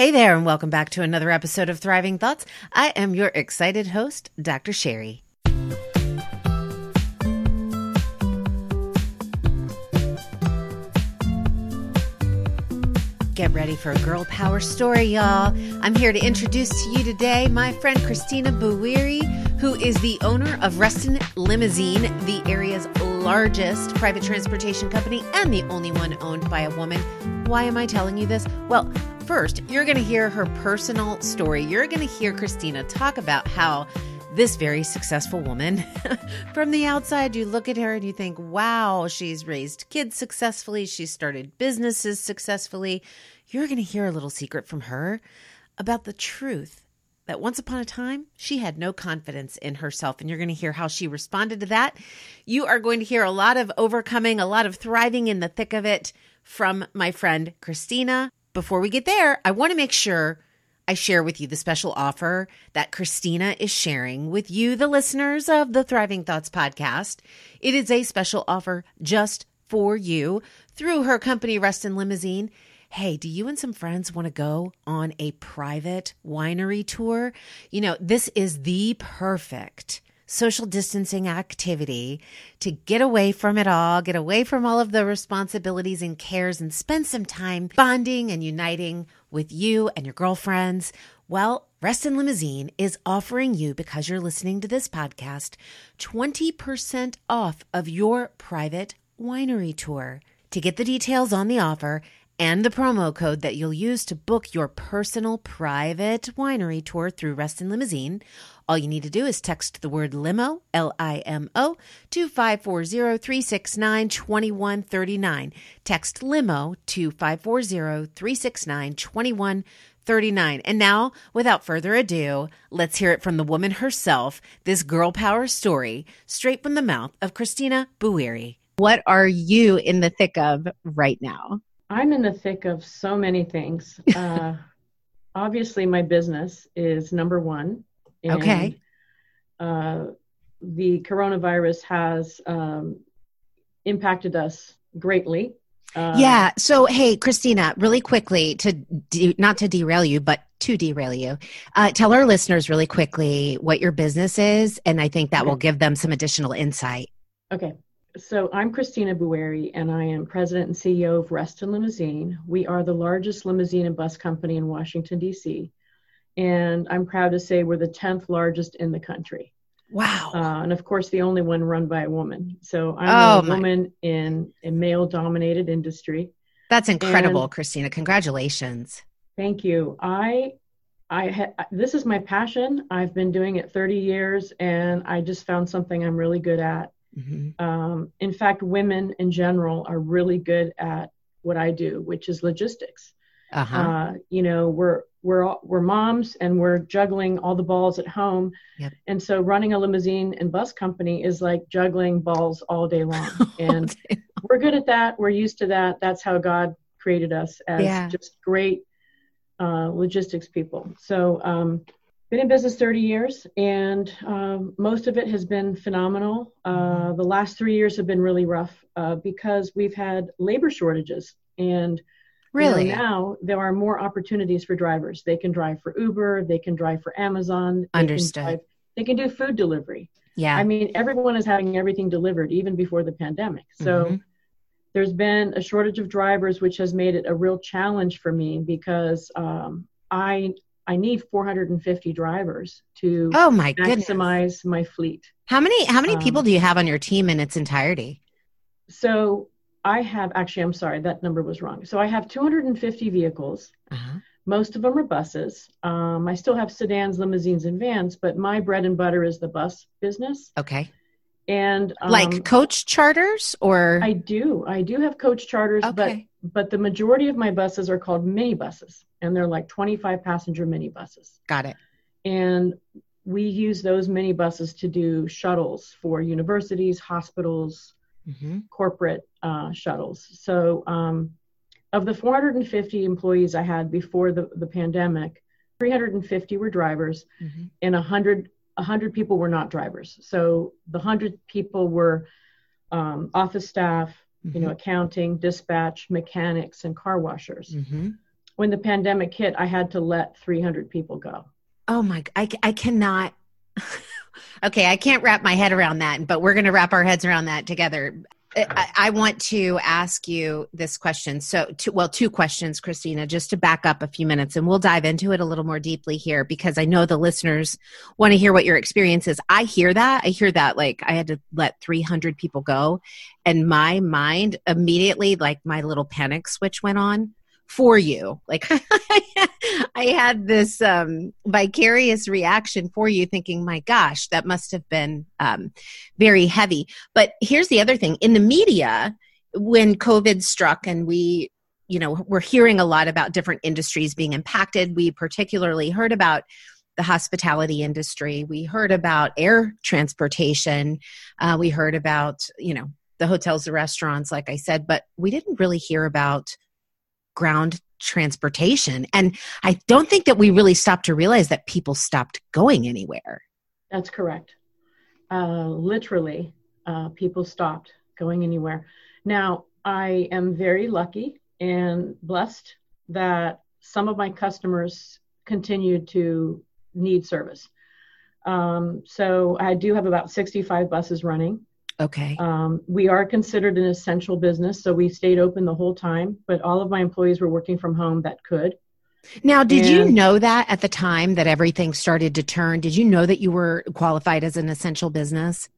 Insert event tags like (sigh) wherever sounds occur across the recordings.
Hey there, and welcome back to another episode of Thriving Thoughts. I am your excited host, Dr. Sherry. Get ready for a girl power story, y'all. I'm here to introduce to you today my friend Christina Buwiri, who is the owner of Reston Limousine, the area's largest private transportation company and the only one owned by a woman. Why am I telling you this? Well, first, you're going to hear her personal story. You're going to hear Christina talk about how this very successful woman, (laughs) from the outside, you look at her and you think, wow, she's raised kids successfully, she's started businesses successfully. You're going to hear a little secret from her about the truth that once upon a time she had no confidence in herself. And you're going to hear how she responded to that. You are going to hear a lot of overcoming, a lot of thriving in the thick of it from my friend Christina. Before we get there, I want to make sure I share with you the special offer that Christina is sharing with you, the listeners of the Thriving Thoughts podcast. It is a special offer just for you through her company, Reston Limousine. Hey, do you and some friends want to go on a private winery tour? You know, this is the perfect social distancing activity to get away from it all, get away from all of the responsibilities and cares, and spend some time bonding and uniting with you and your girlfriends. Well, Reston Limousine is offering you, because you're listening to this podcast, 20% off of your private winery tour. To get the details on the offer, and the promo code that you'll use to book your personal private winery tour through Reston Limousine. All you need to do is text the word limo, L I M O, to 540 369 2139. Text limo to 540 369 2139. And now, without further ado, let's hear it from the woman herself, this girl power story, straight from the mouth of Christina Buwiri. What are you in the thick of right now? I'm in the thick of so many things. (laughs) Uh, obviously, my business is number one. And, okay. Uh, the coronavirus has um, impacted us greatly. Uh, yeah. So, hey, Christina, really quickly to de- not to derail you, but to derail you, uh, tell our listeners really quickly what your business is, and I think that okay. will give them some additional insight. Okay. So I'm Christina Buweri, and I am president and CEO of Reston Limousine. We are the largest limousine and bus company in Washington, D.C. And I'm proud to say we're the 10th largest in the country. Wow. Uh, and of course, the only one run by a woman. So I'm oh, a woman in a male dominated industry. That's incredible, and Christina. Congratulations. Thank you. I I ha- this is my passion. I've been doing it 30 years and I just found something I'm really good at Mm-hmm. Um, in fact, women in general are really good at what I do, which is logistics. Uh-huh. Uh, you know, we're we're we're moms and we're juggling all the balls at home, yep. and so running a limousine and bus company is like juggling balls all day long. (laughs) And day long. we're good at that. We're used to that. That's how God created us as yeah. just great uh, logistics people. So um, been in business 30 years and um, most of it has been phenomenal. Uh, the last three years have been really rough uh, because we've had labor shortages. And really you know, now there are more opportunities for drivers. They can drive for uber they can drive for amazon they understood. can drive, they can do food delivery. Yeah. I mean everyone is having everything delivered even before the pandemic. So mm-hmm. there's been a shortage of drivers which has made it a real challenge for me because um, i I need 450 drivers to oh my maximize goodness. my fleet. How many how many um, people do you have on your team in its entirety? So I have actually I'm sorry that number was wrong. So I have 250 vehicles. Uh-huh. Most of them are buses. Um, I still have sedans, limousines, and vans, but my bread and butter is the bus business. Okay. And um, like coach charters or I do. I do have coach charters, okay. But the majority of my buses are called mini buses and they're like 25 passenger mini buses Got it. And we use those mini buses to do shuttles for universities, hospitals, mm-hmm. corporate uh, shuttles. So, um, of the 450 employees I had before the, the pandemic, 350 were drivers mm-hmm. and 100, 100 people were not drivers. So, the 100 people were um, office staff, mm-hmm. you know, accounting, dispatch, mechanics, and car washers. Mm-hmm when the pandemic hit, I had to let 300 people go. Oh my, I, I cannot. (laughs) okay, I can't wrap my head around that, but we're going to wrap our heads around that together. I, want to ask you this question. So, two, well, two questions, Christina, just to back up a few minutes, and we'll dive into it a little more deeply here because I know the listeners want to hear what your experience is. I hear that. I hear that like I had to let 300 people go, and my mind immediately, like my little panic switch went on for you. Like (laughs) I had this um, vicarious reaction for you, thinking, my gosh, that must have been um, very heavy. But here's the other thing in the media, when COVID struck and we you know we're hearing a lot about different industries being impacted we particularly heard about the hospitality industry we heard about air transportation uh, we heard about you know the hotels the restaurants like i said but we didn't really hear about ground transportation. And I don't think that we really stopped to realize that people stopped going anywhere. That's correct. Uh, literally, uh, people stopped going anywhere. Now, I am very lucky and blessed that some of my customers continued to need service. Um, so I do have about 65 buses running. Okay. Um, we are considered an essential business, so we stayed open the whole time, but all of my employees were working from home that could. Now, did and, you know that at the time that everything started to turn? Did you know that you were qualified as an essential business?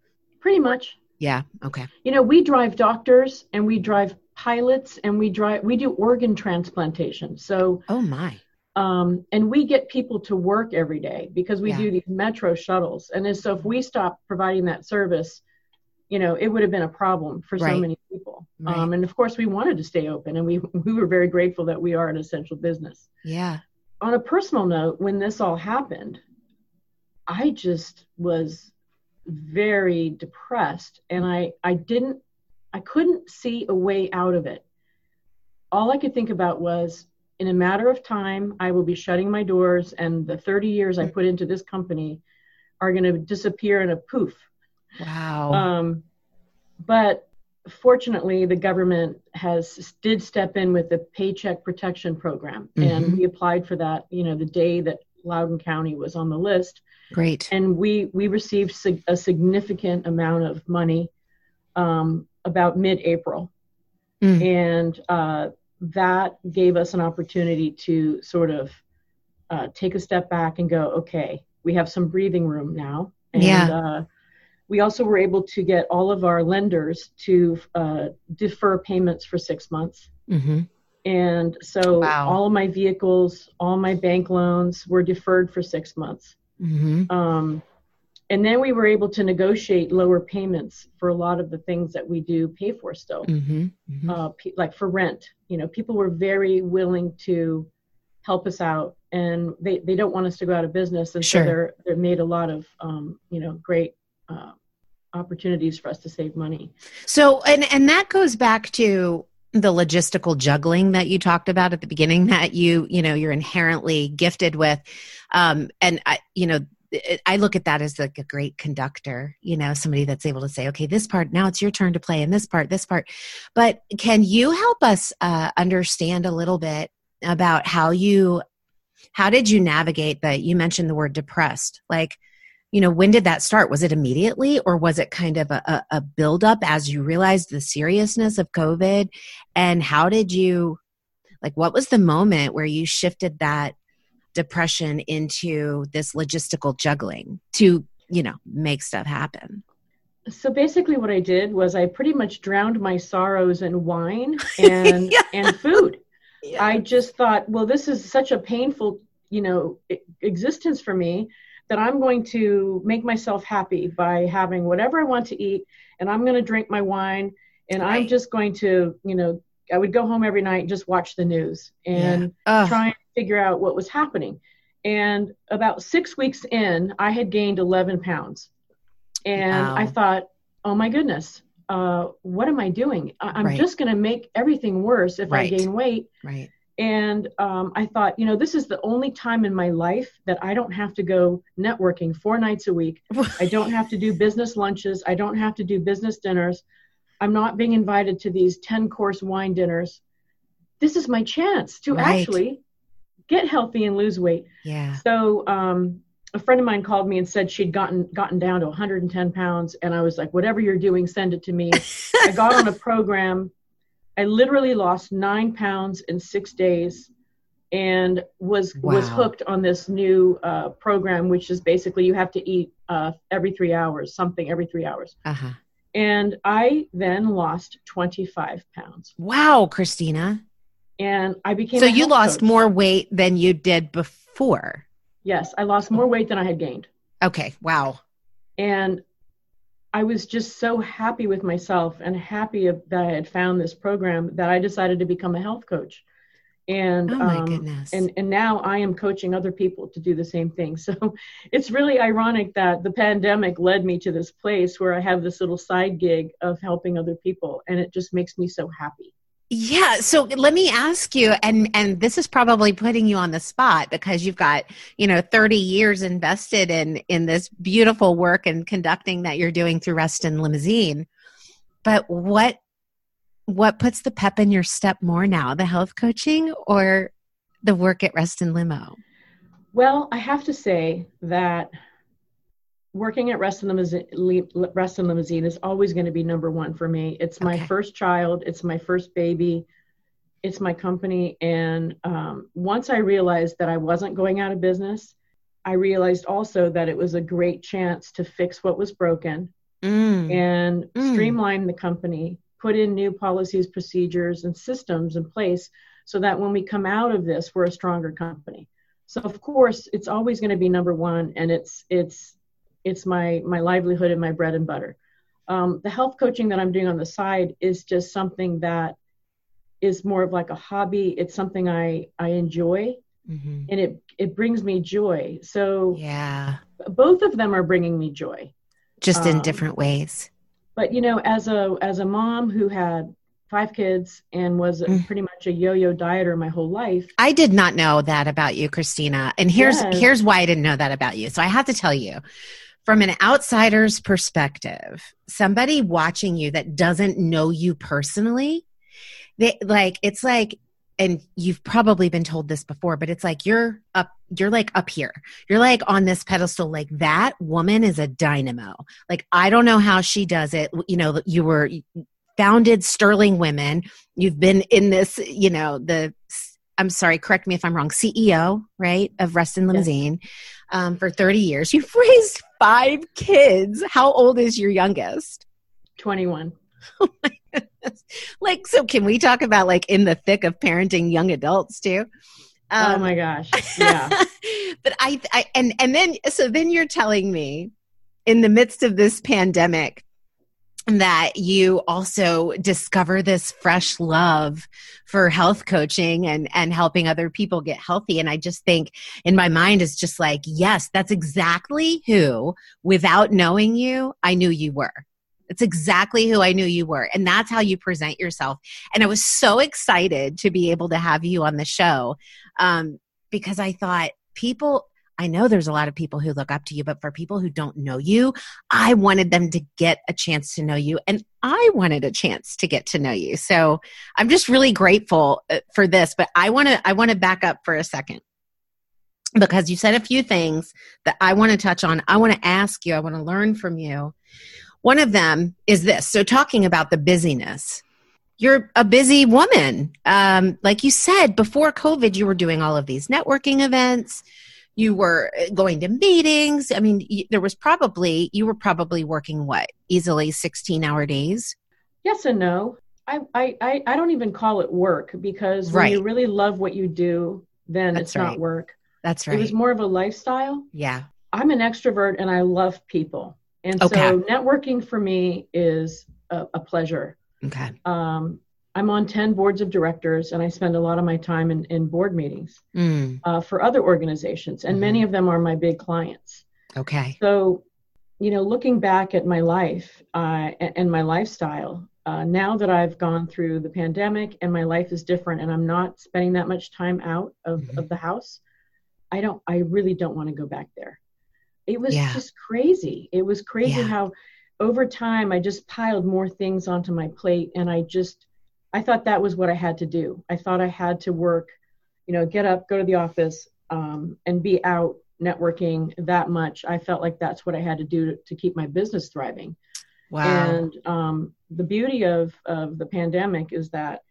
Pretty much. Yeah. Okay. You know, we drive doctors and we drive pilots and we drive we do organ transplantation. So Oh my. Um, and we get people to work every day because we yeah. do these metro shuttles. And so if we stop providing that service, you know, it would have been a problem for right. so many people. Right. Um, and of course, we wanted to stay open, and we we were very grateful that we are an essential business. Yeah. On a personal note, when this all happened, I just was very depressed, and I I didn't I couldn't see a way out of it. All I could think about was in a matter of time, I will be shutting my doors, and the 30 years I put into this company are going to disappear in a poof Wow. Um, but fortunately, the government has did step in with the Paycheck Protection Program, mm-hmm. and we applied for that. You know, the day that Loudoun County was on the list. Great. And we we received sig- a significant amount of money um, about mid-April, mm. and uh, that gave us an opportunity to sort of uh, take a step back and go, okay, we have some breathing room now. And, yeah. Uh, we also were able to get all of our lenders to uh, defer payments for six months. Mm-hmm. And so wow. all of my vehicles, all my bank loans were deferred for six months. Mm-hmm. Um, and then we were able to negotiate lower payments for a lot of the things that we do pay for still, mm-hmm. Mm-hmm. Uh, p- like for rent. You know, people were very willing to help us out, and they, they don't want us to go out of business, and sure. so they're they made a lot of um, you know great uh, opportunities for us to save money. So, and and that goes back to the logistical juggling that you talked about at the beginning that you you know you're inherently gifted with um and i you know I look at that as like a great conductor, you know, somebody that's able to say, okay, this part, now it's your turn to play in this part, this part. But can you help us uh, understand a little bit about how you, how did you navigate that? You mentioned the word depressed. Like, you know when did that start? Was it immediately or was it kind of a, a build up as you realized the seriousness of covid? And how did you like what was the moment where you shifted that depression into this logistical juggling to you know make stuff happen? So basically what i did was i pretty much drowned my sorrows in wine (laughs) and yeah. and food. Yeah. i just thought well this is such a painful you know existence for me that I'm going to make myself happy by having whatever I want to eat, and I'm going to drink my wine, and right. I'm just going to, you know, I would go home every night and just watch the news and yeah. try and figure out what was happening. And about six weeks in, I had gained 11 pounds. And wow. I thought, oh my goodness, uh, what am I doing? I- am right. just going to make everything worse if right. I gain weight. Right. And um, I thought, you know, this is the only time in my life that I don't have to go networking four nights a week. I don't have to do business lunches. I don't have to do business dinners. I'm not being invited to these 10 course wine dinners. This is my chance to right. actually get healthy and lose weight. Yeah. So um, a friend of mine called me and said she'd gotten gotten down to 110 pounds, and I was like, whatever you're doing, send it to me. (laughs) I got on a program. I literally lost nine pounds in six days and was wow. was hooked on this new uh, program, which is basically you have to eat uh, every three hours, something every three hours. Uh-huh. And I then lost 25 pounds. Wow, Christina. And I became so you lost coach. more weight than you did before. Yes, I lost more weight than I had gained. Okay, wow. And I was just so happy with myself and happy that I had found this program that I decided to become a health coach. And oh my um, goodness. and and now i am coaching other people to do the same thing. (laughs) So it's really ironic that the pandemic led me to this place where i have this little side gig of helping other people and it just makes me so happy yeah so let me ask you and and this is probably putting you on the spot because you've got you know 30 years invested in in this beautiful work and conducting that you're doing through reston limousine but what what puts the pep in your step more now, the health coaching or the work at Reston Limo? Well, I have to say that working at Reston Limousine, Reston Limousine is always going to be number one for me. It's my first child, it's my first baby, it's my company. And um, once I realized that I wasn't going out of business, I realized also that it was a great chance to fix what was broken mm. and mm. streamline the company put in new policies, procedures, and systems in place so that when we come out of this, we're a stronger company. So of course, it's always going to be number one, and it's it's it's my my livelihood and my bread and butter. Um, the health coaching that I'm doing on the side is just something that is more of like a hobby. It's something I I enjoy, mm-hmm. and it it brings me joy. So yeah, both of them are bringing me joy, just in um, different ways but you know as a as a mom who had five kids and was mm. pretty much a yo-yo dieter my whole life i did not know that about you christina and here's yes. here's why i didn't know that about you so i have to tell you from an outsider's perspective somebody watching you that doesn't know you personally they like it's like and you've probably been told this before but it's like you're up you're like up here. You're like on this pedestal like that woman is a dynamo. Like i don't know how she does it. You know you were founded sterling women. You've been in this you know the i'm sorry correct me if i'm wrong ceo right of reston limousine yes. um, for 30 years. (laughs) You've raised five kids how old is your youngest 21 (laughs) oh my goodness. Like, so can we talk about like in the thick of parenting young adults too? Um, oh my gosh. Yeah. (laughs) but I, I, and, and then, so then you're telling me in the midst of this pandemic, that you also discover this fresh love for health coaching and and helping other people get healthy and i just think in my mind is just like yes that's exactly who without knowing you i knew you were it's exactly who I knew you were. And that's how you present yourself. And I was so excited to be able to have you on the show um, because I thought people, I know there's a lot of people who look up to you, but for people who don't know you, I wanted them to get a chance to know you. And I wanted a chance to get to know you. So I'm just really grateful uh, for this. But I want to, I want to back up for a second because you said a few things that I want to touch on. I want to ask you, I want to learn from you. One of them is this. So, talking about the busyness, you're a busy woman. Um, like you said, before COVID, you were doing all of these networking events. You were uh, going to meetings. I mean, there was probably, you were probably working what, easily 16 hour days? Yes and no. I, I, I don't even call it work because when right. you really love what you do, then That's it's right. not work. That's right. It was more of a lifestyle. Yeah. I'm an extrovert and I love people. And okay. so networking for me is a, a pleasure. Okay. Um, I'm on 10 boards of directors and I spend a lot of my time in, in board meetings mm. uh, for other organizations, and mm-hmm. many of them are my big clients. Okay. So, you know, looking back at my life uh, and, and, my lifestyle, uh, now that I've gone through the pandemic and my life is different and I'm not spending that much time out of, mm-hmm. of the house, I don't, I really don't want to go back there it was yeah. just crazy. It was crazy yeah. how over time I just piled more things onto my plate and I just I thought that was what I had to do. I thought I had to work, you know, get up, go to the office, um, and be out networking that much. I felt like that's what I had to do to, to keep my business thriving. Wow. And um, the beauty of, of the pandemic is that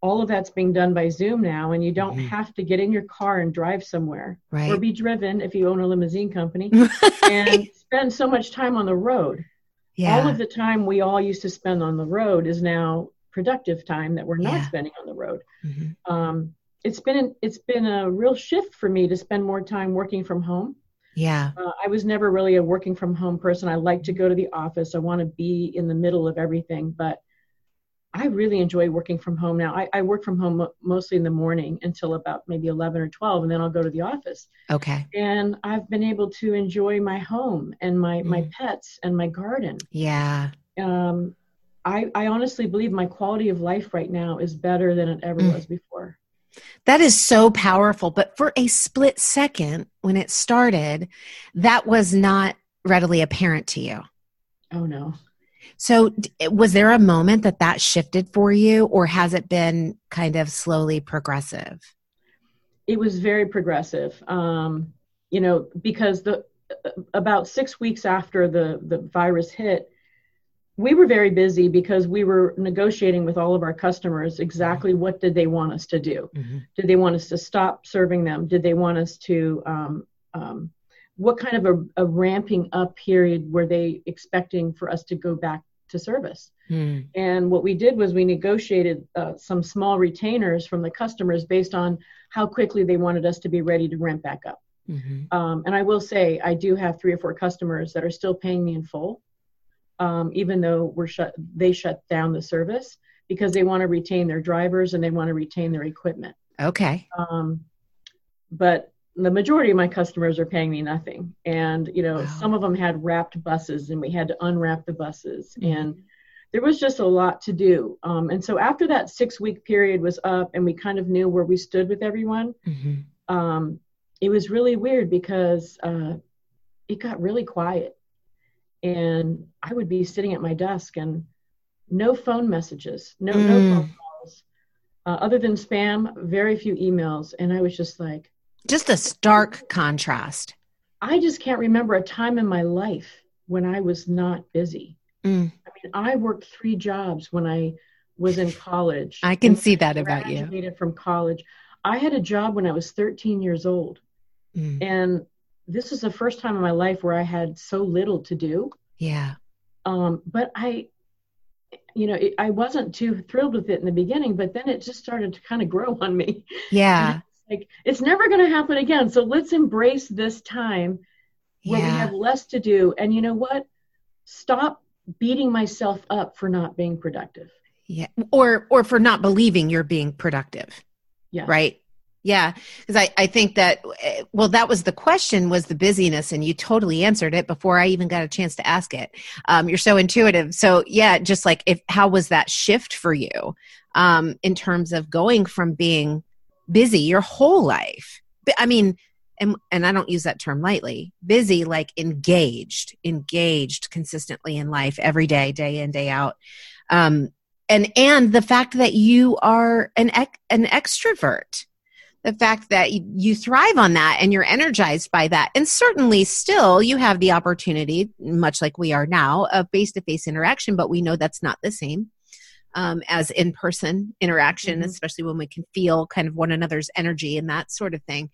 all of that's being done by Zoom now, and you don't mm-hmm. have to get in your car and drive somewhere right. or be driven if you own a limousine company (laughs) and spend so much time on the road. Yeah. All of the time we all used to spend on the road is now productive time that we're not yeah. spending on the road. Mm-hmm. Um, it's been it's been a real shift for me to spend more time working from home. Yeah. Uh, I was never really a working from home person. I like to go to the office. I want to be in the middle of everything, but I really enjoy working from home now. I, I work from home mo- mostly in the morning until about maybe 11 or 12, and then I'll go to the office. Okay. And I've been able to enjoy my home and my, mm. my pets and my garden. Yeah. Um, I, I honestly believe my quality of life right now is better than it ever mm. was before. That is so powerful. But for a split second, when it started, that was not readily apparent to you. Oh, no. So, was there a moment that that shifted for you, or has it been kind of slowly progressive? It was very progressive. Um, you know, because the about six weeks after the the virus hit, we were very busy because we were negotiating with all of our customers exactly mm-hmm. what did they want us to do. Mm-hmm. Did they want us to stop serving them? Did they want us to um, um, what kind of a, a, ramping up period were they expecting for us to go back to service? Mm. And what we did was we negotiated uh, some small retainers from the customers based on how quickly they wanted us to be ready to ramp back up. Mm-hmm. Um, and I will say, I do have three or four customers that are still paying me in full, um, even though we're shut, they shut down the service because they want to retain their drivers and they want to retain their equipment. Okay. Um, but the majority of my customers are paying me nothing and you know wow. some of them had wrapped buses and we had to unwrap the buses mm-hmm. and there was just a lot to do um, and so after that six week period was up and we kind of knew where we stood with everyone mm-hmm. um, it was really weird because uh, it got really quiet and i would be sitting at my desk and no phone messages no mm. no phone calls uh, other than spam very few emails and i was just like just a stark contrast. I just can't remember a time in my life when I was not busy. Mm. I mean, I worked three jobs when I was in college. I can see that about you. Graduated from college. I had a job when I was 13 years old. Mm. And this is the first time in my life where I had so little to do. Yeah. Um, but I, you know, it, I wasn't too thrilled with it in the beginning, but then it just started to kind of grow on me. (laughs) Yeah. Like it's never going to happen again. So let's embrace this time where yeah. we have less to do. And you know what? Stop beating myself up for not being productive. Yeah. Or or for not believing you're being productive. Yeah. Right yeah because I, I think that well that was the question was the busyness and you totally answered it before i even got a chance to ask it um, you're so intuitive so yeah just like if how was that shift for you um, in terms of going from being busy your whole life. I mean, and, and I don't use that term lightly, busy, like engaged, engaged consistently in life every day, day in, day out. Um, and, and the fact that you are an, an extrovert, the fact that you thrive on that and you're energized by that. And certainly still you have the opportunity, much like we are now, of face to face interaction, but we know that's not the same um, as in person interaction, mm-hmm. especially when we can feel kind of one another's energy and that sort of thing.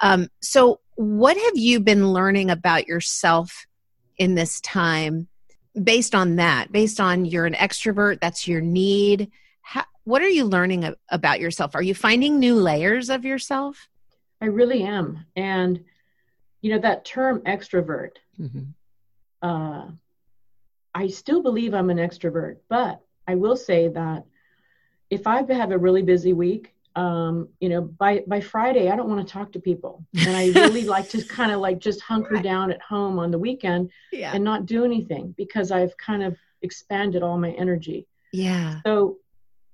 Um, so, what have you been learning about yourself in this time based on that? Based on you're an extrovert, that's your need. How, what are you learning about yourself? Are you finding new layers of yourself? I really am. And, you know, that term extrovert, mm-hmm. uh, I still believe I'm an extrovert, but I will say that if I have a really busy week, um, you know, by by Friday, I don't want to talk to people, and I really (laughs) like to kind of like just hunker right. down at home on the weekend yeah. and not do anything because I've kind of expanded all my energy. Yeah. So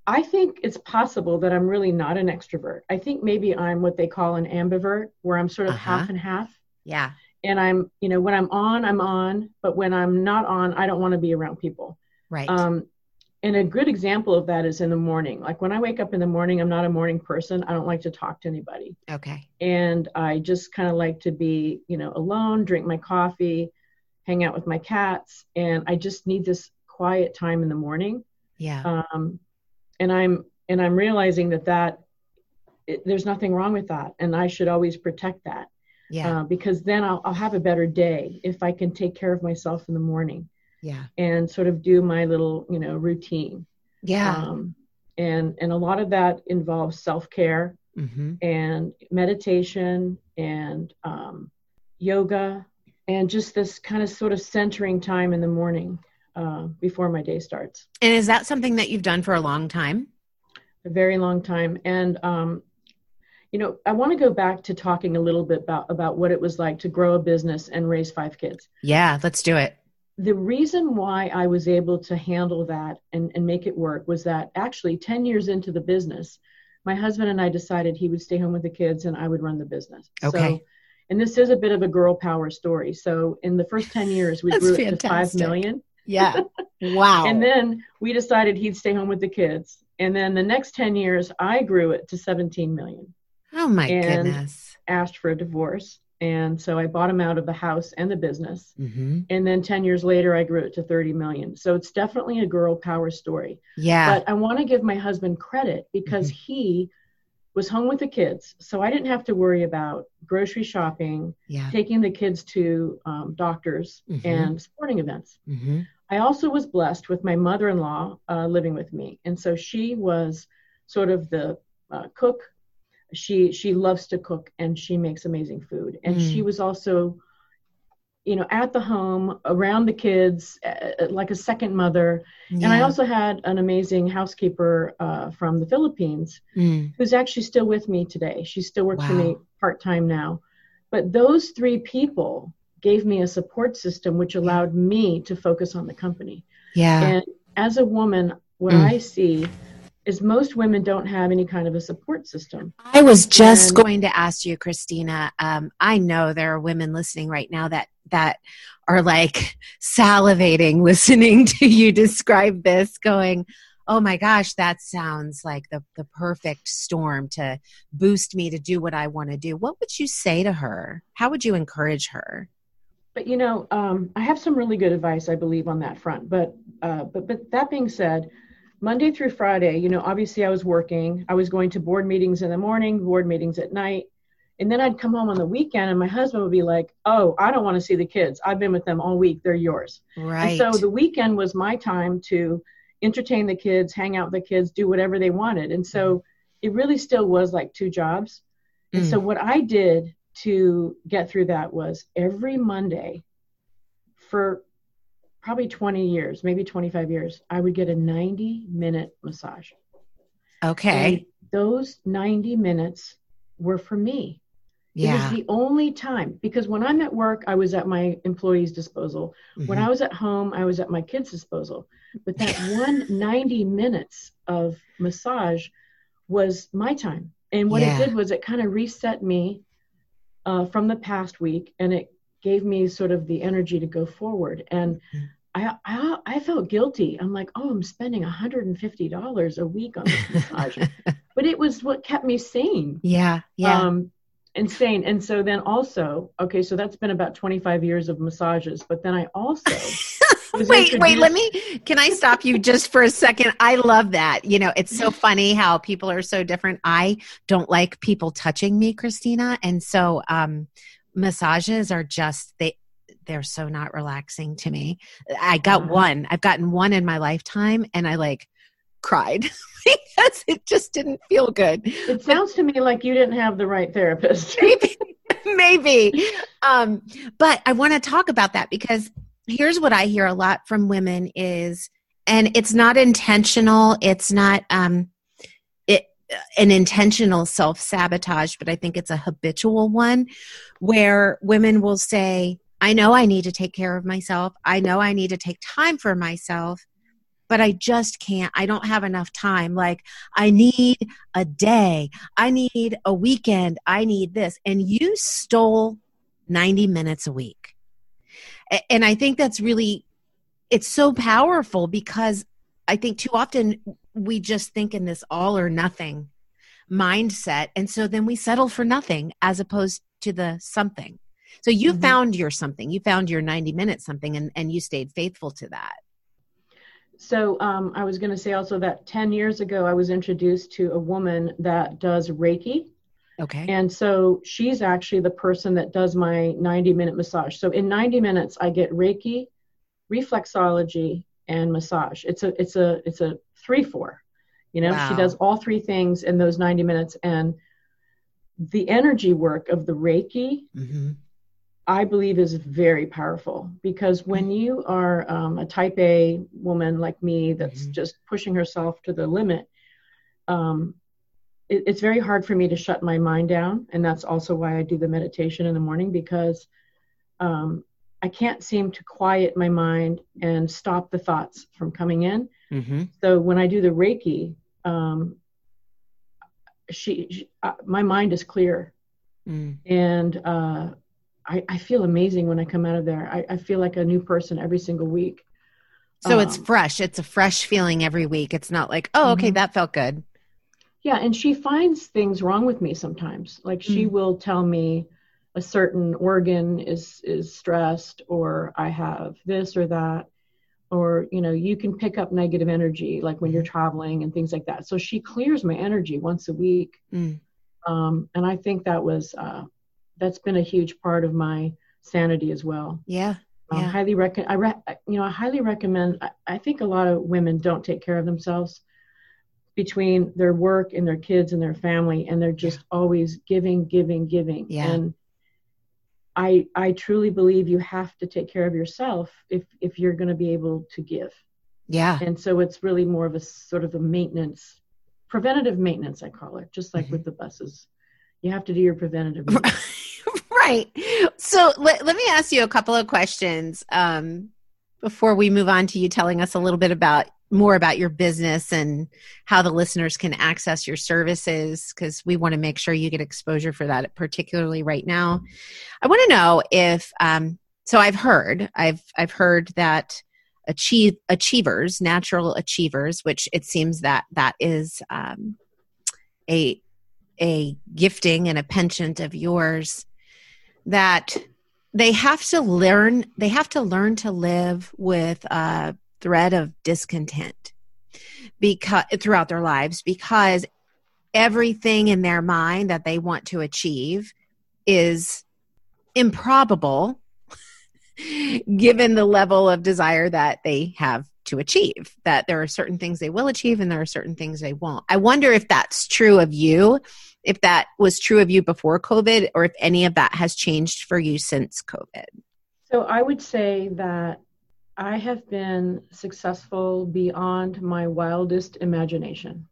I think it's possible that I'm really not an extrovert. I think maybe I'm what they call an ambivert, where I'm sort of uh-huh. half and half. Yeah. And I'm, you know, when I'm on, I'm on, but when I'm not on, I don't want to be around people. Right. Um, and a good example of that is in the morning. Like when I wake up in the morning, I'm not a morning person. I don't like to talk to anybody. Okay. And I just kind of like to be, you know, alone, drink my coffee, hang out with my cats, and I just need this quiet time in the morning. Yeah. Um, and I'm and I'm realizing that that it, there's nothing wrong with that, and I should always protect that. Yeah. Uh, because then I'll, I'll have a better day if I can take care of myself in the morning yeah. and sort of do my little, you know, routine. Yeah. Um, and and a lot of that involves self care mm-hmm. and meditation and um, yoga and just this kind of sort of centering time in the morning uh, before my day starts. And is that something that you've done for a long time? A very long time. And um, you know, I want to go back to talking a little bit about about what it was like to grow a business and raise five kids. Yeah, let's do it. The reason why I was able to handle that and, and make it work was that actually 10 years into the business, my husband and I decided he would stay home with the kids and I would run the business. Okay. So, and this is a bit of a girl power story. So in the first 10 years, we grew it to 5 million. Yeah. (laughs) Wow. and then we decided he'd stay home with the kids. And then the next 10 years, I grew it to 17 million. Oh my and goodness. Asked for a divorce. And so I bought him out of the house and the business. Mm-hmm. And then 10 years later, I grew it to 30 million. So it's definitely a girl power story. Yeah. But I want to give my husband credit because mm-hmm. he was home with the kids. So I didn't have to worry about grocery shopping, yeah. taking the kids to um, doctors Mhm. and sporting events. I also was blessed with my mother in law uh, living with me. And so she was sort of the uh, cook. She she loves to cook and she makes amazing food. And Mm. she was also, you know, at the home around the kids, uh, like a second mother. And I also had an amazing housekeeper uh, from the Philippines Mm. who's actually still with me today. She still works for me part time now. But those three people gave me a support system which allowed me to focus on the company. Yeah. And as a woman, what Mm. I see is most women don't have any kind of a support system. I was just And- going to ask you, Christina. Um, I know there are women listening right now that that are like salivating (laughs) listening to you describe this, going, "Oh my gosh, that sounds like the the perfect storm to boost me to do what I want to do." What would you say to her? How would you encourage her? But you know, um, I have some really good advice, I believe, on that front. But uh, but but that being said, Monday through Friday, you know, obviously I was working. I was going to board meetings in the morning, board meetings at night, and then I'd come home on the weekend, and my husband would be like, "Oh, I don't want to see the kids. I've been with them all week. They're yours." Right. And so the weekend was my time to entertain the kids, hang out with the kids, do whatever they wanted. And so it really still was like two jobs. And Mm. so what I did to get through that was every Monday for probably 20 years, maybe 25 years, I would get a 90 minute massage. okay. And those 90 minutes were for me. Yeah. It was the only time because when I'm at work, I was at my employee's disposal. When Mhm. I was at home, I was at my kids' disposal. But that (laughs) one 90 minutes of massage was my time. And what Yeah. it did was it kind of reset me uh, from the past week and it gave me sort of the energy to go forward. And. I, I, I felt guilty. I'm like, oh, I'm spending $150 a week on this massage. (laughs) but it was what kept me sane yeah. Yeah. um insane and so then also okay so that's been about 25 years of massages but then i also (laughs) wait, wait, let me. Can I stop you just for a second? I love that. You know, it's so funny how people are so different. I don't like people touching me, Christina. And so, um, massages are just, they, they're so not relaxing to me. I got Uh-huh. one, I've gotten one in my lifetime and I like cried (laughs) because it just didn't feel good. it sounds to me like you didn't have the right therapist (laughs) maybe maybe um but i want to talk about that because here's what i hear a lot from women is and it's not intentional it's not um it an intentional self-sabotage but i think it's a habitual one where women will say i know i need to take care of myself i know i need to take time for myself but i just can't i don't have enough time like i need a day I need a weekend. I need this. And you stole 90 minutes a week. And I think that's really, it's so powerful because I think too often we just think in this all or nothing mindset. And so then we settle for nothing as opposed to the something. So you mm-hmm. found your something, you found your 90 minutes something, and, and you stayed faithful to that. So um, I was going to say also that 10 years ago, I was introduced to a woman that does Reiki. Okay. And so she's actually the person that does my 90 minute massage. So in 90 minutes, I get Reiki, reflexology, and massage. It's a it's a it's a three four. You know, wow. she does all three things in those 90 minutes. And the energy work of the Reiki, mm-hmm. I believe, is very powerful because when mm-hmm. you are um, a type A woman like me that's mm-hmm. just pushing herself to the limit, um, it, it's very hard for me to shut my mind down. And that's also why I do the meditation in the morning because um, I can't seem to quiet my mind and stop the thoughts from coming in. Mm-hmm. So when I do the Reiki, um, she, she uh, my mind is clear, mm. and uh, I, I, feel amazing when I come out of there. I, I, feel like a new person every single week. So um, it's fresh. It's a fresh feeling every week. It's not like, oh, okay, mm-hmm. that felt good. Yeah, and she finds things wrong with me sometimes. Like she mm. will tell me a certain organ is is stressed, or I have this or that, or you know you can pick up negative energy like when you're mm-hmm. traveling and things like that so she clears my energy once a week mm. um, and i think that was uh, that's been a huge part of my sanity as well yeah I highly recommend. I re- you know I highly recommend. I, I think a lot of women don't take care of themselves between their work and their kids and their family, and they're just yeah. always giving, giving, giving. Yeah. And I I truly believe you have to take care of yourself if if you're going to be able to give. Yeah. And so it's really more of a sort of a maintenance, preventative maintenance, I call it, just like mm-hmm. with the buses. You have to do your preventative. (laughs) right. So let, let me ask you a couple of questions um, before we move on to you telling us a little bit about more about your business and how the listeners can access your services because we want to make sure you get exposure for that particularly right now. I want to know if um, so i've heard i've i've heard that achieve achievers natural achievers which it seems that that is um, a a gifting and a penchant of yours that they have to learn they have to learn to live with uh thread of discontent because throughout their lives because everything in their mind that they want to achieve is improbable (laughs) given the level of desire that they have to achieve that there are certain things they will achieve and there are certain things they won't. I wonder if that's true of you if that was true of you before covid or if any of that has changed for you since covid. So i would say that I have been successful beyond my wildest imagination.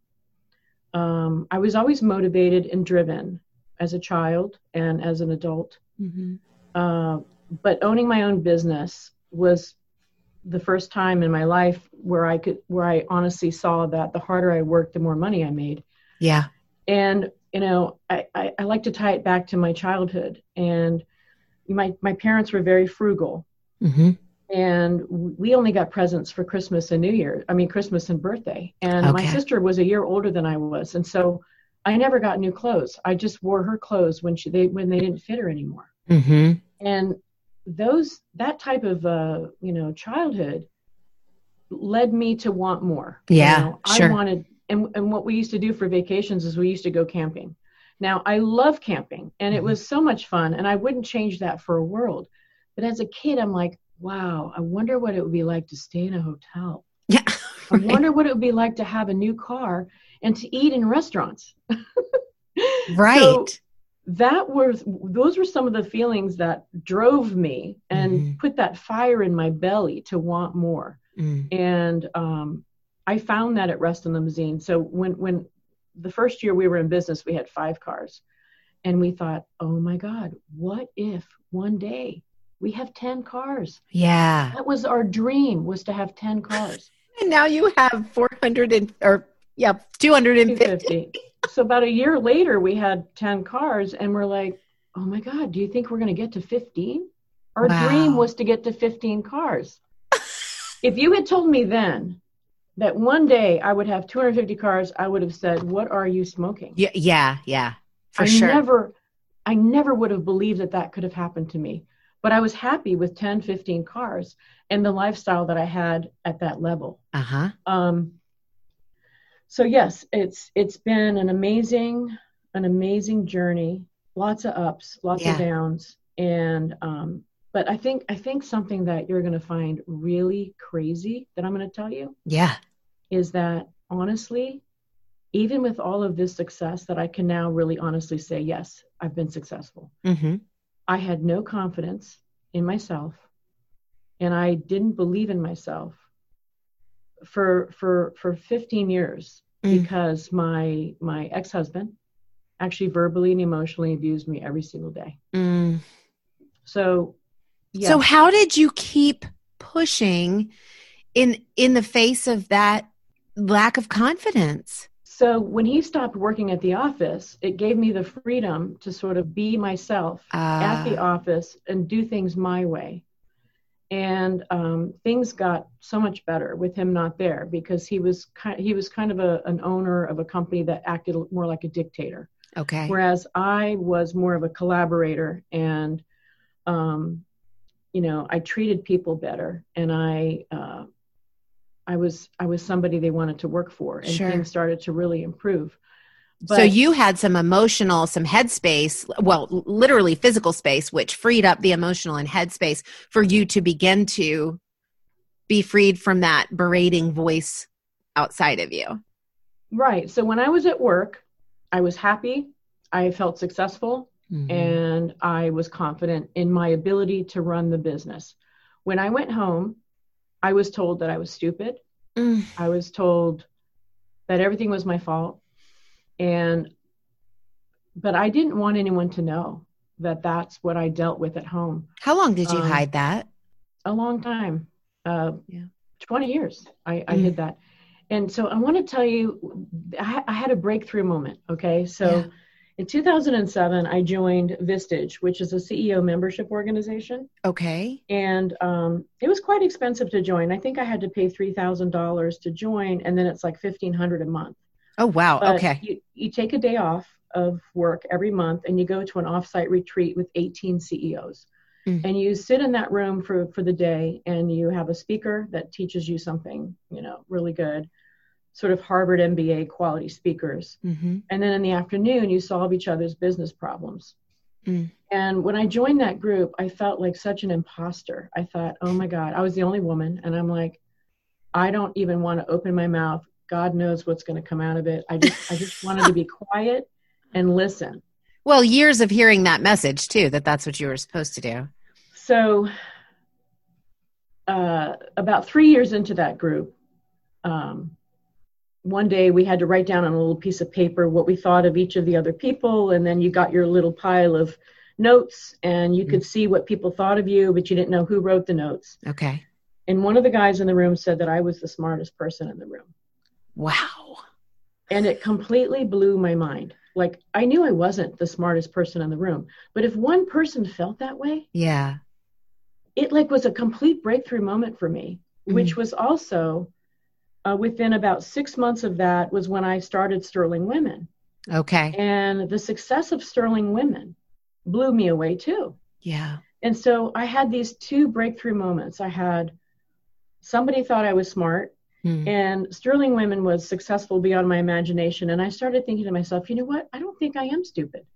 Um, I was always motivated and driven as a child and as an adult. Mm-hmm. Uh, but owning my own business was the first time in my life where I could, where I honestly saw that the harder I worked, the more money I made. Yeah. And, you know, I, I, I like to tie it back to my childhood. And my, my parents were very frugal. Mm-hmm and we only got presents for Christmas and New Year. I mean, Christmas and birthday. And okay. my sister was a year older than I was, and so I never got new clothes. I just wore her clothes when she they when they didn't fit her anymore. Mm-hmm. And those that type of uh, you know childhood led me to want more. Yeah, you know, sure. I wanted, and and what we used to do for vacations is we used to go camping. Now I love camping, and mm-hmm. it was so much fun, and I wouldn't change that for a world. But as a kid, I'm like, wow, I wonder what it would be like to stay in a hotel. Yeah. (laughs) Right. I wonder what it would be like to have a new car and to eat in restaurants. (laughs) right. So that was those were some of the feelings that drove me and mm-hmm. put that fire in my belly to want more. Mm. And um, I found that at Reston Limousine. So when when the first year we were in business, we had five cars, and we thought, oh my God, what if one day we have 10 cars. Yeah. That was our dream was to have 10 cars. (laughs) and now you have 400 and or yeah, 250. so about a year later we had 10 cars and we're like, "Oh my god, do you think we're going to get to 15?" Our wow. dream was to get to 15 cars. (laughs) if you had told me then that one day I would have 250 cars, I would have said, "What are you smoking?" Yeah, yeah, yeah. For I sure. never, I never would have believed that that could have happened to me. But I was happy with 10, 15 cars and the lifestyle that I had at that level. Uh huh. Um, so yes, it's it's been an amazing, an amazing journey. Lots of ups, lots Yeah. of downs, and um, but I think I think something that you're going to find really crazy that I'm going to tell you Yeah. is that honestly, even with all of this success, that I can now really honestly say, yes, I've been successful. Mm-hmm. I had no confidence in myself and I didn't believe in myself for for for 15 years Mm. because my my ex-husband actually verbally and emotionally abused me every single day. Mm. So. So how did you keep pushing in in the face of that lack of confidence? So when he stopped working at the office, it gave me the freedom to sort of be myself at the Uh, office and do things my way. And um, things got so much better with him not there because he was kind he was kind of a, an owner of a company that acted more like a dictator, okay. whereas I was more of a collaborator and, um, you know, I treated people better and I uh, I was I was somebody they wanted to work for and Sure. things started to really improve. so you had some emotional, some headspace, well, literally physical space, which freed up the emotional and headspace for you to begin to be freed from that berating voice outside of you. right. So when I was at work, I was happy. I felt successful. Mhm. and I was confident in my ability to run the business. When I went home, I was told that I was stupid. Mm. I was told that everything was my fault. And, but I didn't want anyone to know that that's what I dealt with at home How long did you Um, hide that? a long time uh, Yeah. 20 years I, I Mm. hid that. And so I want to tell you, I, I had a breakthrough moment. Okay. So Yeah. In 2007, I joined Vistage, which is a CEO membership organization. Okay. and um, it was quite expensive to join. I think I had to pay three thousand dollars to join, and then it's like fifteen hundred a month. Oh wow. But okay. you, you take a day off of work every month, and you go to an offsite retreat with eighteen CEOs, Mm. and you sit in that room for for the day, and you have a speaker that teaches you something, you know, really good, sort of Harvard MBA quality speakers, hmm and then in the afternoon you solve each other's business problems. Mm. And when I joined that group, I felt like such an imposter. I thought, oh my God, I was the only woman. And I'm like, I don't even want to open my mouth. God knows what's going to come out of it. I just, I just wanted to be (laughs) quiet and listen. Well, years of hearing that message too, that that's what you were supposed to do. So, uh, about three years into that group, um, one day we had to write down on a little piece of paper what we thought of each of the other people, and then you got your little pile of notes, and you could mm. see what people thought of you, but you didn't know who wrote the notes. Okay. And one of the guys in the room said that I was the smartest person in the room. Wow. And it completely blew my mind. Like, I knew I wasn't the smartest person in the room, but if one person felt that way, Yeah. it like was a complete breakthrough moment for me mm. which was also uh, within about six months of that was when i started sterling women Okay. and the success of sterling women blew me away too Yeah. and so i had these two breakthrough moments i had somebody thought i was smart Mm. and sterling women was successful beyond my imagination and i started thinking to myself you know what i don't think i am stupid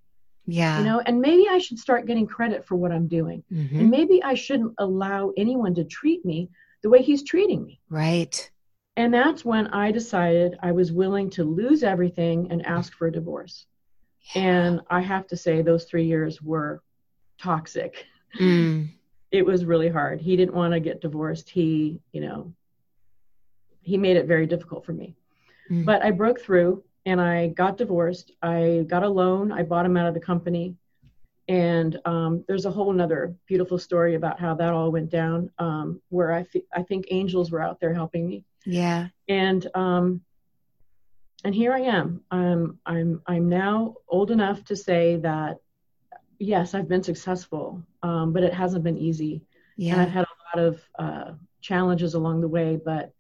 Yeah. you know and maybe i should start getting credit for what i'm doing Mhm. and maybe i shouldn't allow anyone to treat me the way he's treating me Right. And that's when I decided I was willing to lose everything and ask for a divorce. And I have to say, those three years were toxic. Mm. (laughs) It was really hard. He didn't want to get divorced. He, you know, he made it very difficult for me. Mm. But I broke through and I got divorced. I got a loan. I bought him out of the company. And um, there's a whole nother beautiful story about how that all went down, um, where I, th- I think angels were out there helping me. Yeah. and um and here i am i'm i'm i'm now old enough to say that yes i've been successful um, but it hasn't been easy and i've had a lot of uh, challenges along the way but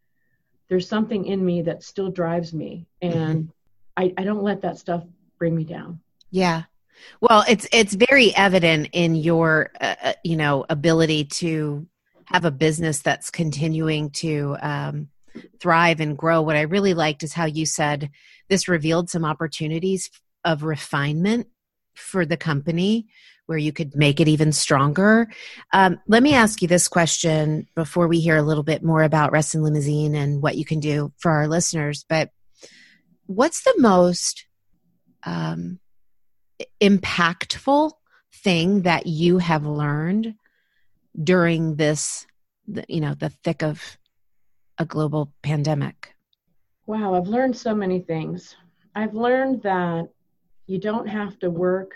there's something in me that still drives me and mm-hmm. I, I don't let that stuff bring me down yeah well it's it's very evident in your uh, uh, you know ability to have a business that's continuing to um, thrive and grow what i really liked is how you said this revealed some opportunities of refinement for the company where you could make it even stronger. Um, let me ask you this question before we hear a little bit more about Reston Limousine and what you can do for our listeners. But what's the most um, impactful thing that you have learned during this, you know, the thick of a global pandemic? Wow, I've learned so many things. I've learned that you don't have to work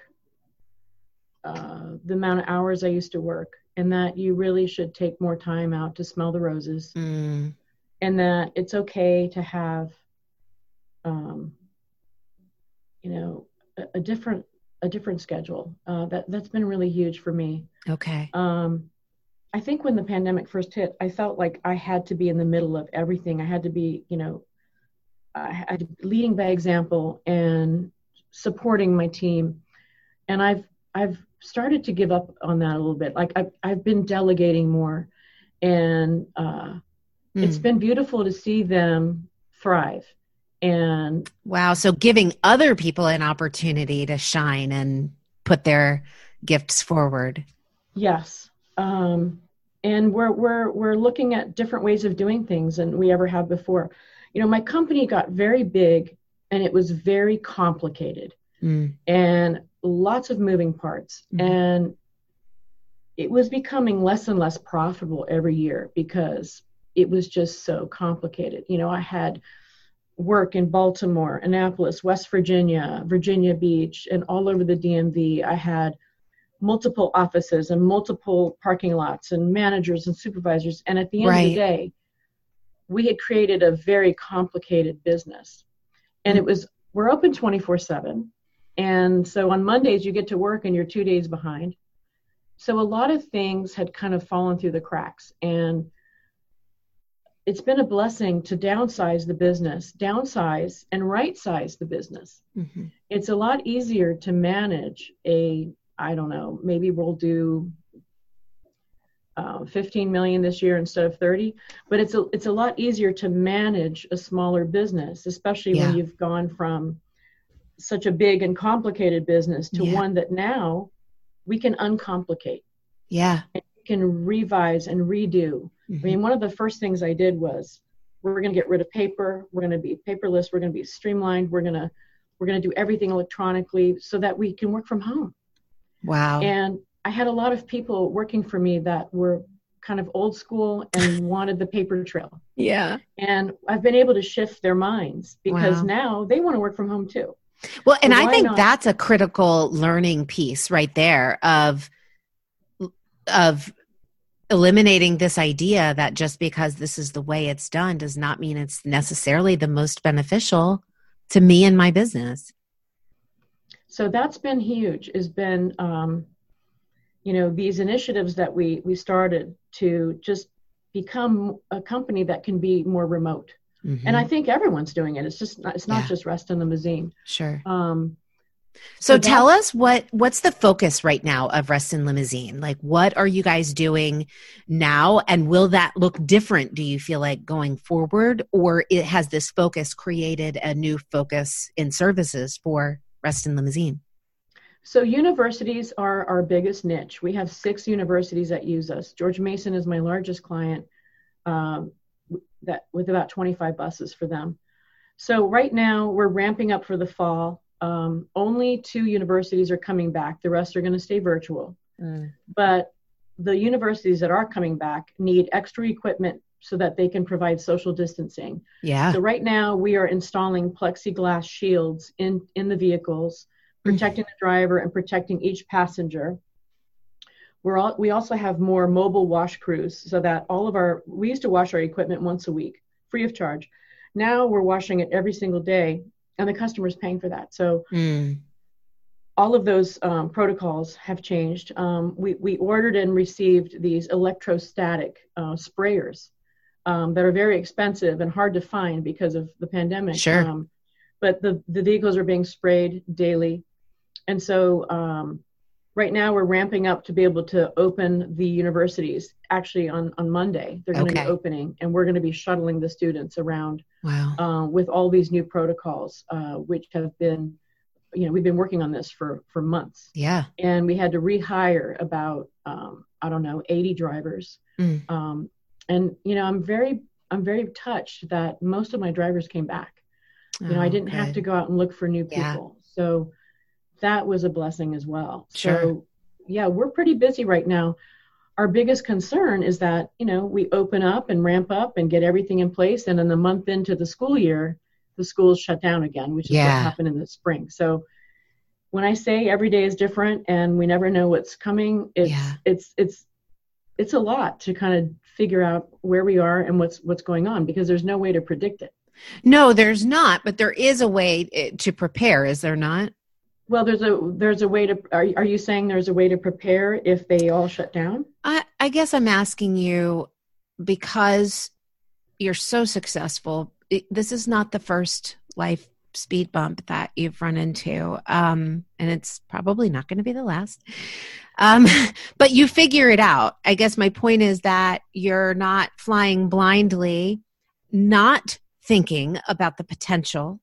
uh, the amount of hours I used to work, and that you really should take more time out to smell the roses, mm. and that it's okay to have, um, you know, a, a, different a different schedule. Uh, that that's been really huge for me. Okay. Um, I think when the pandemic first hit, I felt like I had to be in the middle of everything. I had to be, you know, I had leading by example and supporting my team. And I've I've started to give up on that a little bit. Like I've, I've been delegating more, and uh, mm. it's been beautiful to see them thrive. And wow, so giving other people an opportunity to shine and put their gifts forward. Yes. Um, and we're we're we're looking at different ways of doing things than we ever have before. You know, my company got very big and it was very complicated. Mm. And lots of moving parts mm-hmm. and it was becoming less and less profitable every year because it was just so complicated you know i had work in baltimore annapolis west virginia virginia beach and all over the dmv i had multiple offices and multiple parking lots and managers and supervisors and at the end right. of the day we had created a very complicated business and it was we're open 24 7 and so on Mondays, you get to work and you're two days behind. So a lot of things had kind of fallen through the cracks. And it's been a blessing to downsize the business, downsize and right size the business. Mm-hmm. It's a lot easier to manage a, I don't know, maybe we'll do uh, 15 million this year instead of 30 but it's a it's a lot easier to manage a smaller business especially yeah. when you've gone from such a big and complicated business to yeah. one that now we can uncomplicate. Yeah. And we can revise and redo. Mm-hmm. I mean, one of the first things I did was we're going to get rid of paper. We're going to be paperless. We're going to be streamlined. We're going to we're going to do everything electronically so that we can work from home. Wow. And I had a lot of people working for me that were kind of old school and (laughs) wanted the paper trail. Yeah. And I've been able to shift their minds because wow. now they want to work from home too. Well, and I think not? that's a critical learning piece right there of of eliminating this idea that just because this is the way it's done does not mean it's necessarily the most beneficial to me and my business. So that's been huge. Has been um, you know these initiatives that we we started to just become a company that can be more remote Mm-hmm. And I think everyone's doing it. It's just not, it's not yeah. just Reston Limousine. Sure. Um, so, so tell us what what's the focus right now of Reston Limousine? Like, what are you guys doing now, and will that look different? Do you feel like going forward, or it has this focus created a new focus in services for Reston Limousine? So universities are our biggest niche. We have six universities that use us. George Mason is my largest client. Um, that with about 25 buses for them. So right now we're ramping up for the fall. Um, only two universities are coming back. The rest are going to stay virtual. Mm. But the universities that are coming back need extra equipment so that they can provide social distancing. Yeah. So right now we are installing plexiglass shields in in the vehicles, mm. protecting mm. the driver and protecting each passenger. We're all, we also have more mobile wash crews so that all of our, we used to wash our equipment once a week, free of charge. Now we're washing it every single day and the customer's paying for that. So mm. all of those um, protocols have changed. Um, we, we ordered and received these electrostatic uh, sprayers um, that are very expensive and hard to find because of the pandemic. Sure. Um, but the, the vehicles are being sprayed daily. And so um, right now we're ramping up to be able to open the universities actually on, on Monday. They're going to Okay. be opening and we're going to be shuttling the students around Wow. uh, with all these new protocols, uh, which have been, you know, we've been working on this for, for months. Yeah. And we had to rehire about, um, I don't know, 80 drivers. Mm. Um, and, you know, I'm very, I'm very touched that most of my drivers came back. You know, I Oh, didn't have to go out and look for new Yeah. people. So that was a blessing as well. Sure. So, yeah, we're pretty busy right now. Our biggest concern is that, you know, we open up and ramp up and get everything in place. And then the month into the school year, the schools shut down again, which is Yeah. what happened in the spring. So when I say every day is different and we never know what's coming, it's, Yeah. it's, it's, it's a lot to kind of figure out where we are and what's what's going on because there's no way to predict it. No, there's not, but there is a way eh, to prepare, is there not? Well, there's a there's a way to. Are are you saying there's a way to prepare if they all shut down? I, I guess I'm asking you because you're so successful. it- This is not the first life speed bump that you've run into, um, and it's probably not going to be the last. Um, (laughs) but you figure it out. I guess my point is that you're not flying blindly, not thinking about the potential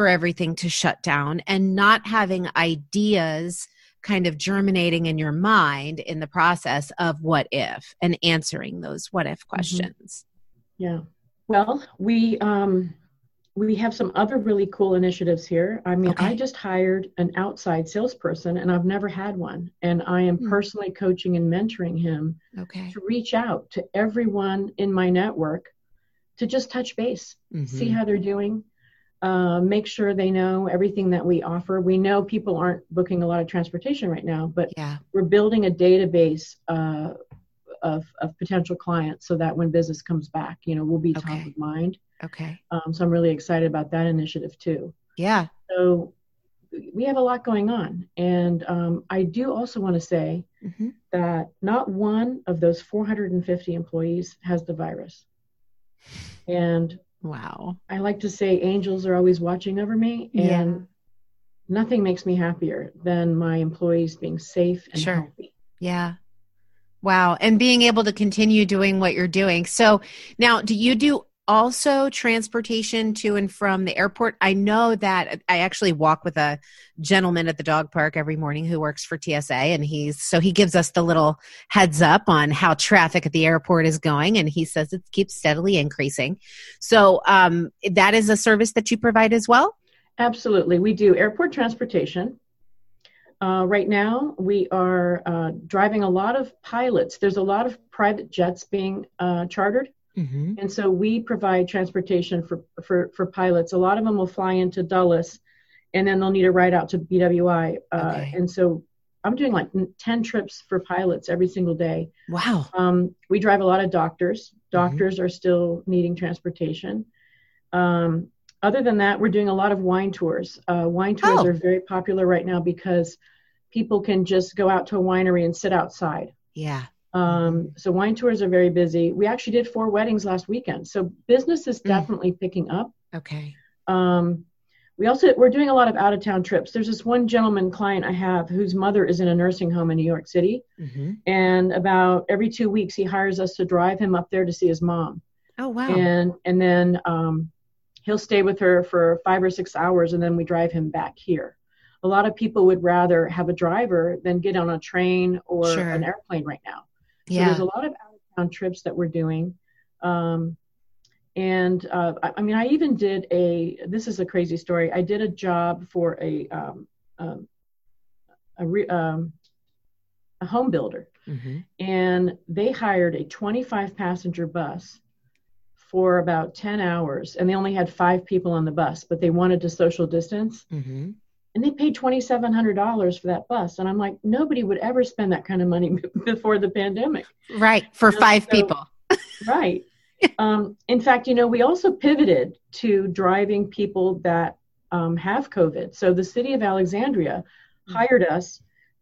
for everything to shut down, and not having ideas kind of germinating in your mind in the process of what if and answering those what if questions. Yeah. Well, we um we have some other really cool initiatives here. I mean, I just hired an outside salesperson, and I've never had one, and I am Hmm. personally coaching and mentoring him Okay. to reach out to everyone in my network to just touch base. see Mhm. how they're doing uh, make sure they know everything that we offer. We know people aren't booking a lot of transportation right now but Yeah. we're building a database uh, of, of potential clients so that when business comes back you know we'll be top of mind. Okay. um, so i'm really excited about that initiative too. Yeah. so we have a lot going on. And um, i do also want to say hmm that not one of those 450 employees has the virus. And Wow. I like to say angels are always watching over me, and Yeah. nothing makes me happier than my employees being safe and Sure. healthy. Yeah. Wow. And being able to continue doing what you're doing. So now, do you do also transportation to and from the airport? I know that I actually walk with a gentleman at the dog park every morning who works for TSA, and he's so he gives us the little heads up on how traffic at the airport is going, and he says it keeps steadily increasing. So um, that is a service that you provide as well. Absolutely, we do airport transportation. Uh, right now, we are uh, driving a lot of pilots. There's a lot of private jets being uh, chartered, Mm-hmm. and so we provide transportation for, for for pilots. A lot of them will fly into Dulles, and then they'll need a ride out to BWI. Uh, Okay. And so I'm doing like 10 trips for pilots every single day. Wow. Um, we drive a lot of doctors. Mm-hmm. Doctors are still needing transportation. Um, other than that, we're doing a lot of wine tours. Uh, wine tours Oh. are very popular right now because people can just go out to a winery and sit outside. Yeah. Um, so wine tours are very busy. We actually did four weddings last weekend. So business is Mm. definitely picking up. Okay. Um, we also we're doing a lot of out of town trips. There's this one gentleman client I have whose mother is in a nursing home in New York City, Mm-hmm. and about every two weeks he hires us to drive him up there to see his mom, Oh wow. and and then um, he'll stay with her for five or six hours, and then we drive him back here. A lot of people would rather have a driver than get on a train or Sure. an airplane right now. So yeah. there's a lot of out of town trips that we're doing. Um, and uh, I, I mean, I even did a. This is a crazy story. I did a job for a um, um, a, re, um, a home builder, Mm-hmm. and they hired a 25 passenger bus for about 10 hours, and they only had five people on the bus, but they wanted to social distance, Mm-hmm. And they paid $2,700 for that bus. And I'm like, nobody would ever spend that kind of money (laughs) before the pandemic. Right. For five so- people. (laughs) Right. um, in fact, you know, we also pivoted to driving people that um, have COVID. So the city of Alexandria hired us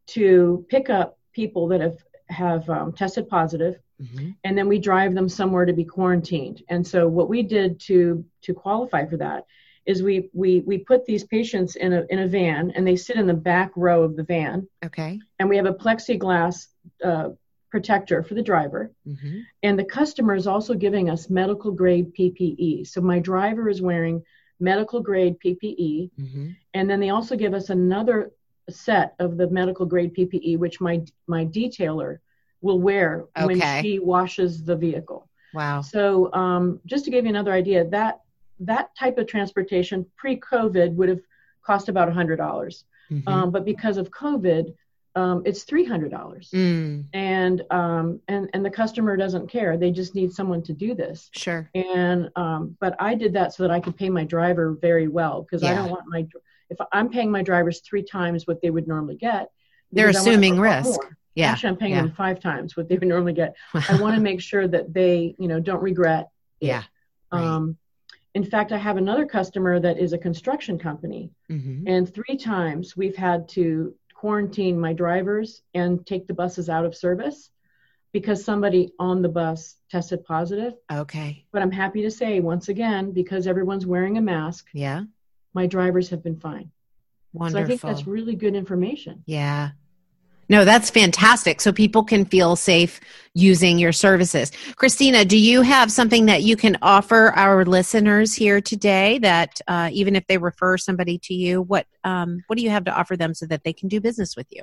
to pick up people that have have um, tested positive mm-hmm. and then we drive them somewhere to be quarantined. And so what we did to to qualify for that is we we we put these patients in a in a van and they sit in the back row of the van. Okay. And we have a plexiglass uh, protector for the driver. Mm-hmm. And the customer is also giving us medical grade PPE. So my driver is wearing medical grade PPE. Mm-hmm. And then they also give us another set of the medical grade PPE, which my my detailer will wear okay. when she washes the vehicle. Wow. So um, just to give you another idea, that that type of transportation pre-COVID would have cost about a hundred dollars, mm-hmm. um, but because of COVID, um, it's three hundred dollars, mm. and um, and and the customer doesn't care. They just need someone to do this. Sure. And um, but I did that so that I could pay my driver very well because yeah. I don't want my if I'm paying my drivers three times what they would normally get. They're assuming risk. Yeah. Actually, I'm paying yeah. them five times what they would normally get. (laughs) I want to make sure that they, you know, don't regret. It. Yeah. Right. Um, in fact, I have another customer that is a construction company, mm-hmm. and three times we've had to quarantine my drivers and take the buses out of service because somebody on the bus tested positive. Okay. But I'm happy to say once again, because everyone's wearing a mask. Yeah. My drivers have been fine. Wonderful. So I think that's really good information. Yeah. No, that's fantastic. So people can feel safe using your services. Christina, do you have something that you can offer our listeners here today that uh, even if they refer somebody to you, what um, what do you have to offer them so that they can do business with you?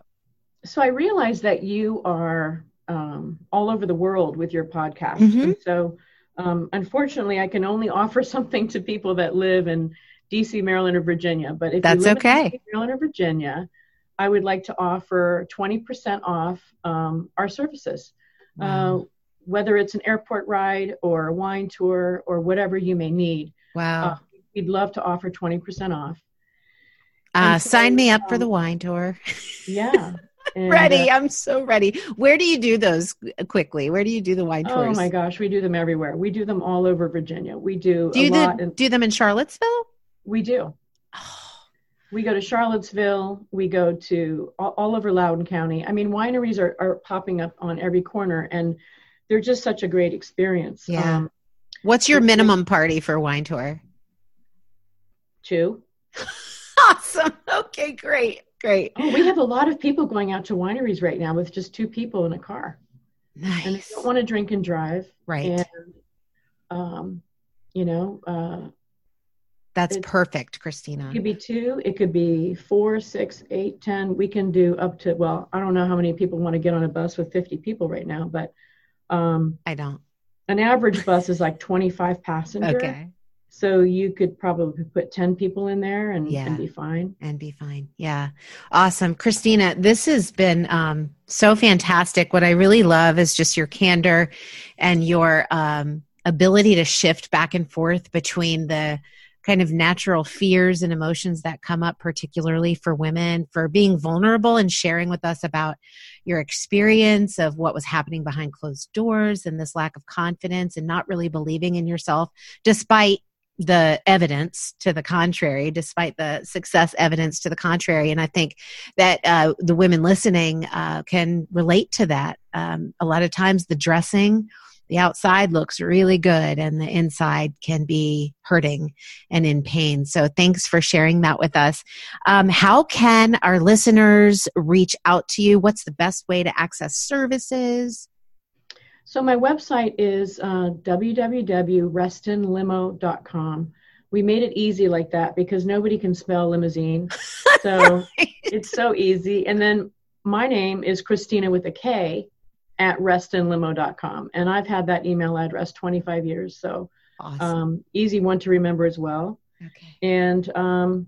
So I realize that you are um, all over the world with your podcast. Mm-hmm. And so um, unfortunately, I can only offer (laughs) something to people that live in DC, Maryland, or Virginia. But if that's you live okay, in DC, Maryland or Virginia, I would like to offer 20% off um, our services. Wow. Uh, whether it's an airport ride or a wine tour or whatever you may need. Wow. Uh, we'd love to offer 20% off. Uh, so, sign me up um, for the wine tour. Yeah. (laughs) And, ready. Uh, I'm so ready. Where do you do those quickly? Where do you do the wine tours? Oh my gosh, we do them everywhere. We do them all over Virginia. We do, do you the, in, do them in Charlottesville? We do. Oh we go to Charlottesville, we go to all, all, over Loudoun County. I mean, wineries are, are popping up on every corner and they're just such a great experience. Yeah. Um, What's your minimum party for wine tour? Two. (laughs) awesome. Okay, great. Great. Oh, we have a lot of people going out to wineries right now with just two people in a car. Nice. And they don't want to drink and drive. Right. And, um, you know, uh, that's perfect, Christina. It could be two, it could be four, six, eight, ten. We can do up to well, I don't know how many people want to get on a bus with 50 people right now, but um I don't. An average bus is like 25 passenger. Okay. So you could probably put 10 people in there and, yeah. and be fine. And be fine. Yeah. Awesome. Christina, this has been um, so fantastic. What I really love is just your candor and your um, ability to shift back and forth between the kind of natural fears and emotions that come up, particularly for women, for being vulnerable and sharing with us about your experience of what was happening behind closed doors and this lack of confidence and not really believing in yourself, despite the evidence to the contrary, despite the success evidence to the contrary. And I think that uh, the women listening uh, can relate to that. Um, a lot of times, the dressing the outside looks really good and the inside can be hurting and in pain. So thanks for sharing that with us. Um, how can our listeners reach out to you? What's the best way to access services? So my website is uh, www.restonlimo.com. We made it easy like that because nobody can spell limousine. (laughs) So right. it's so easy. And then my name is Christina with a K at restonlimo.com. And I've had that email address 25 years. So awesome. um, easy one to remember as well. Okay. And um,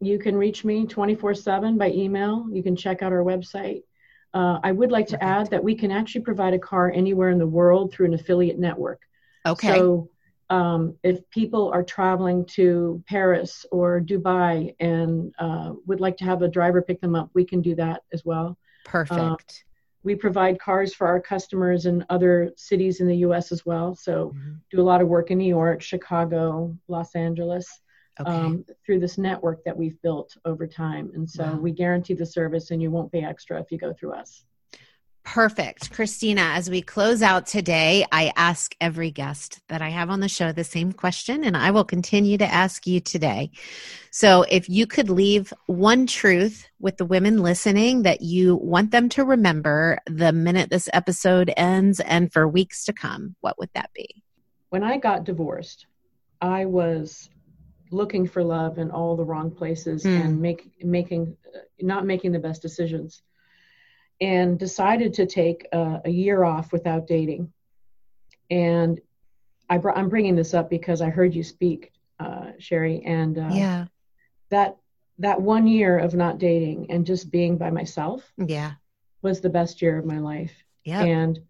you can reach me 24 7 by email. You can check out our website. Uh, I would like to Perfect. add that we can actually provide a car anywhere in the world through an affiliate network. Okay. So um, if people are traveling to Paris or Dubai and uh, would like to have a driver pick them up, we can do that as well. Perfect. We provide cars for our customers in other cities in the US as well. So, mm-hmm. do a lot of work in New York, Chicago, Los Angeles. Okay. Um, through this network that we've built over time. And so wow. we guarantee the service and you won't pay extra if you go through us. Perfect. Christina, as we close out today, I ask every guest that I have on the show the same question, and I will continue to ask you today. So, if you could leave one truth with the women listening that you want them to remember the minute this episode ends and for weeks to come, what would that be? When I got divorced, I was looking for love in all the wrong places mm. and make, making not making the best decisions and decided to take a, a year off without dating. And I br- I'm bringing this up because I heard you speak, uh, Sherry, and uh, yeah, that that one year of not dating and just being by myself, yeah, was the best year of my life. Yeah, and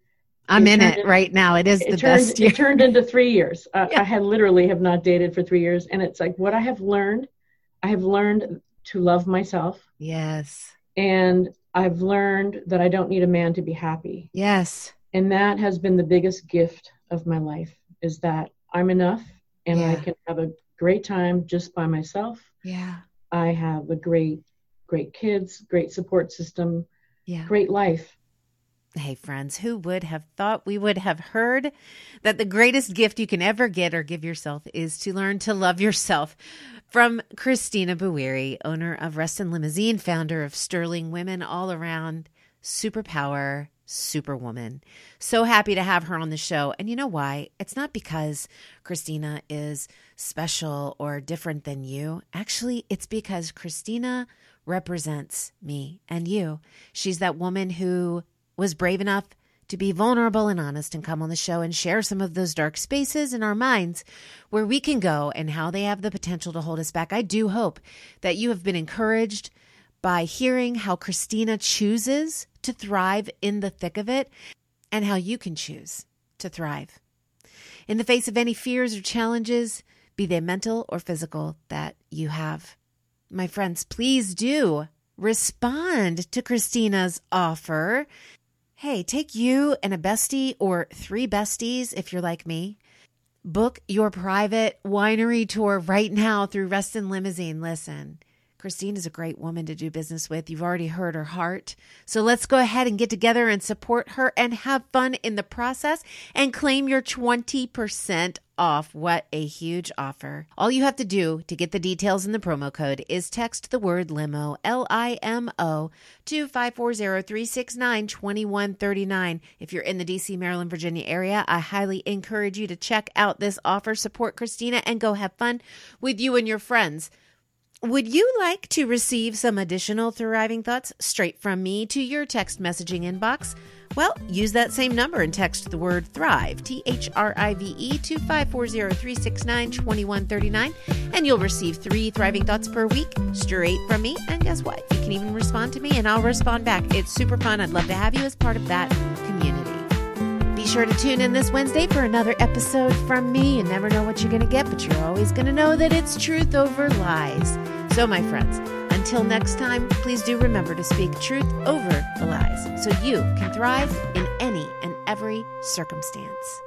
I'm it in it right now. It is it the turned, best year. It turned into three years. Uh, yeah. I had literally have not dated for three years, and it's like what I have learned. I have learned to love myself. Yes. And I've learned that I don't need a man to be happy. Yes. And that has been the biggest gift of my life is that I'm enough and yeah. I can have a great time just by myself. Yeah. I have a great, great kids, great support system, yeah. great life. Hey, friends, who would have thought we would have heard that the greatest gift you can ever get or give yourself is to learn to love yourself? From Christina Bouri, owner of Reston Limousine, founder of Sterling Women All Around, Superpower, Superwoman. So happy to have her on the show. And you know why? It's not because Christina is special or different than you. Actually, it's because Christina represents me and you. She's that woman who was brave enough to be vulnerable and honest and come on the show and share some of those dark spaces in our minds where we can go and how they have the potential to hold us back. I do hope that you have been encouraged by hearing how Christina chooses to thrive in the thick of it and how you can choose to thrive. In the face of any fears or challenges, be they mental or physical, that you have. My friends, please do respond to Christina's offer Hey, take you and a bestie or three besties if you're like me. Book your private winery tour right now through Reston Limousine. Listen, Christine is a great woman to do business with. You've already heard her heart. So let's go ahead and get together and support her and have fun in the process and claim your 20% off. What a huge offer. All you have to do to get the details in the promo code is text the word limo, L I M O, to 540 369 2139. If you're in the DC, Maryland, Virginia area, I highly encourage you to check out this offer, support Christina, and go have fun with you and your friends. Would you like to receive some additional thriving thoughts straight from me to your text messaging inbox? Well, use that same number and text the word thrive, T H R I V E, to 540 369 2139, and you'll receive three thriving thoughts per week straight from me. And guess what? You can even respond to me and I'll respond back. It's super fun. I'd love to have you as part of that community. Be sure to tune in this Wednesday for another episode from me. You never know what you're going to get, but you're always going to know that it's truth over lies. So, my friends, until next time, please do remember to speak truth over the lies so you can thrive in any and every circumstance.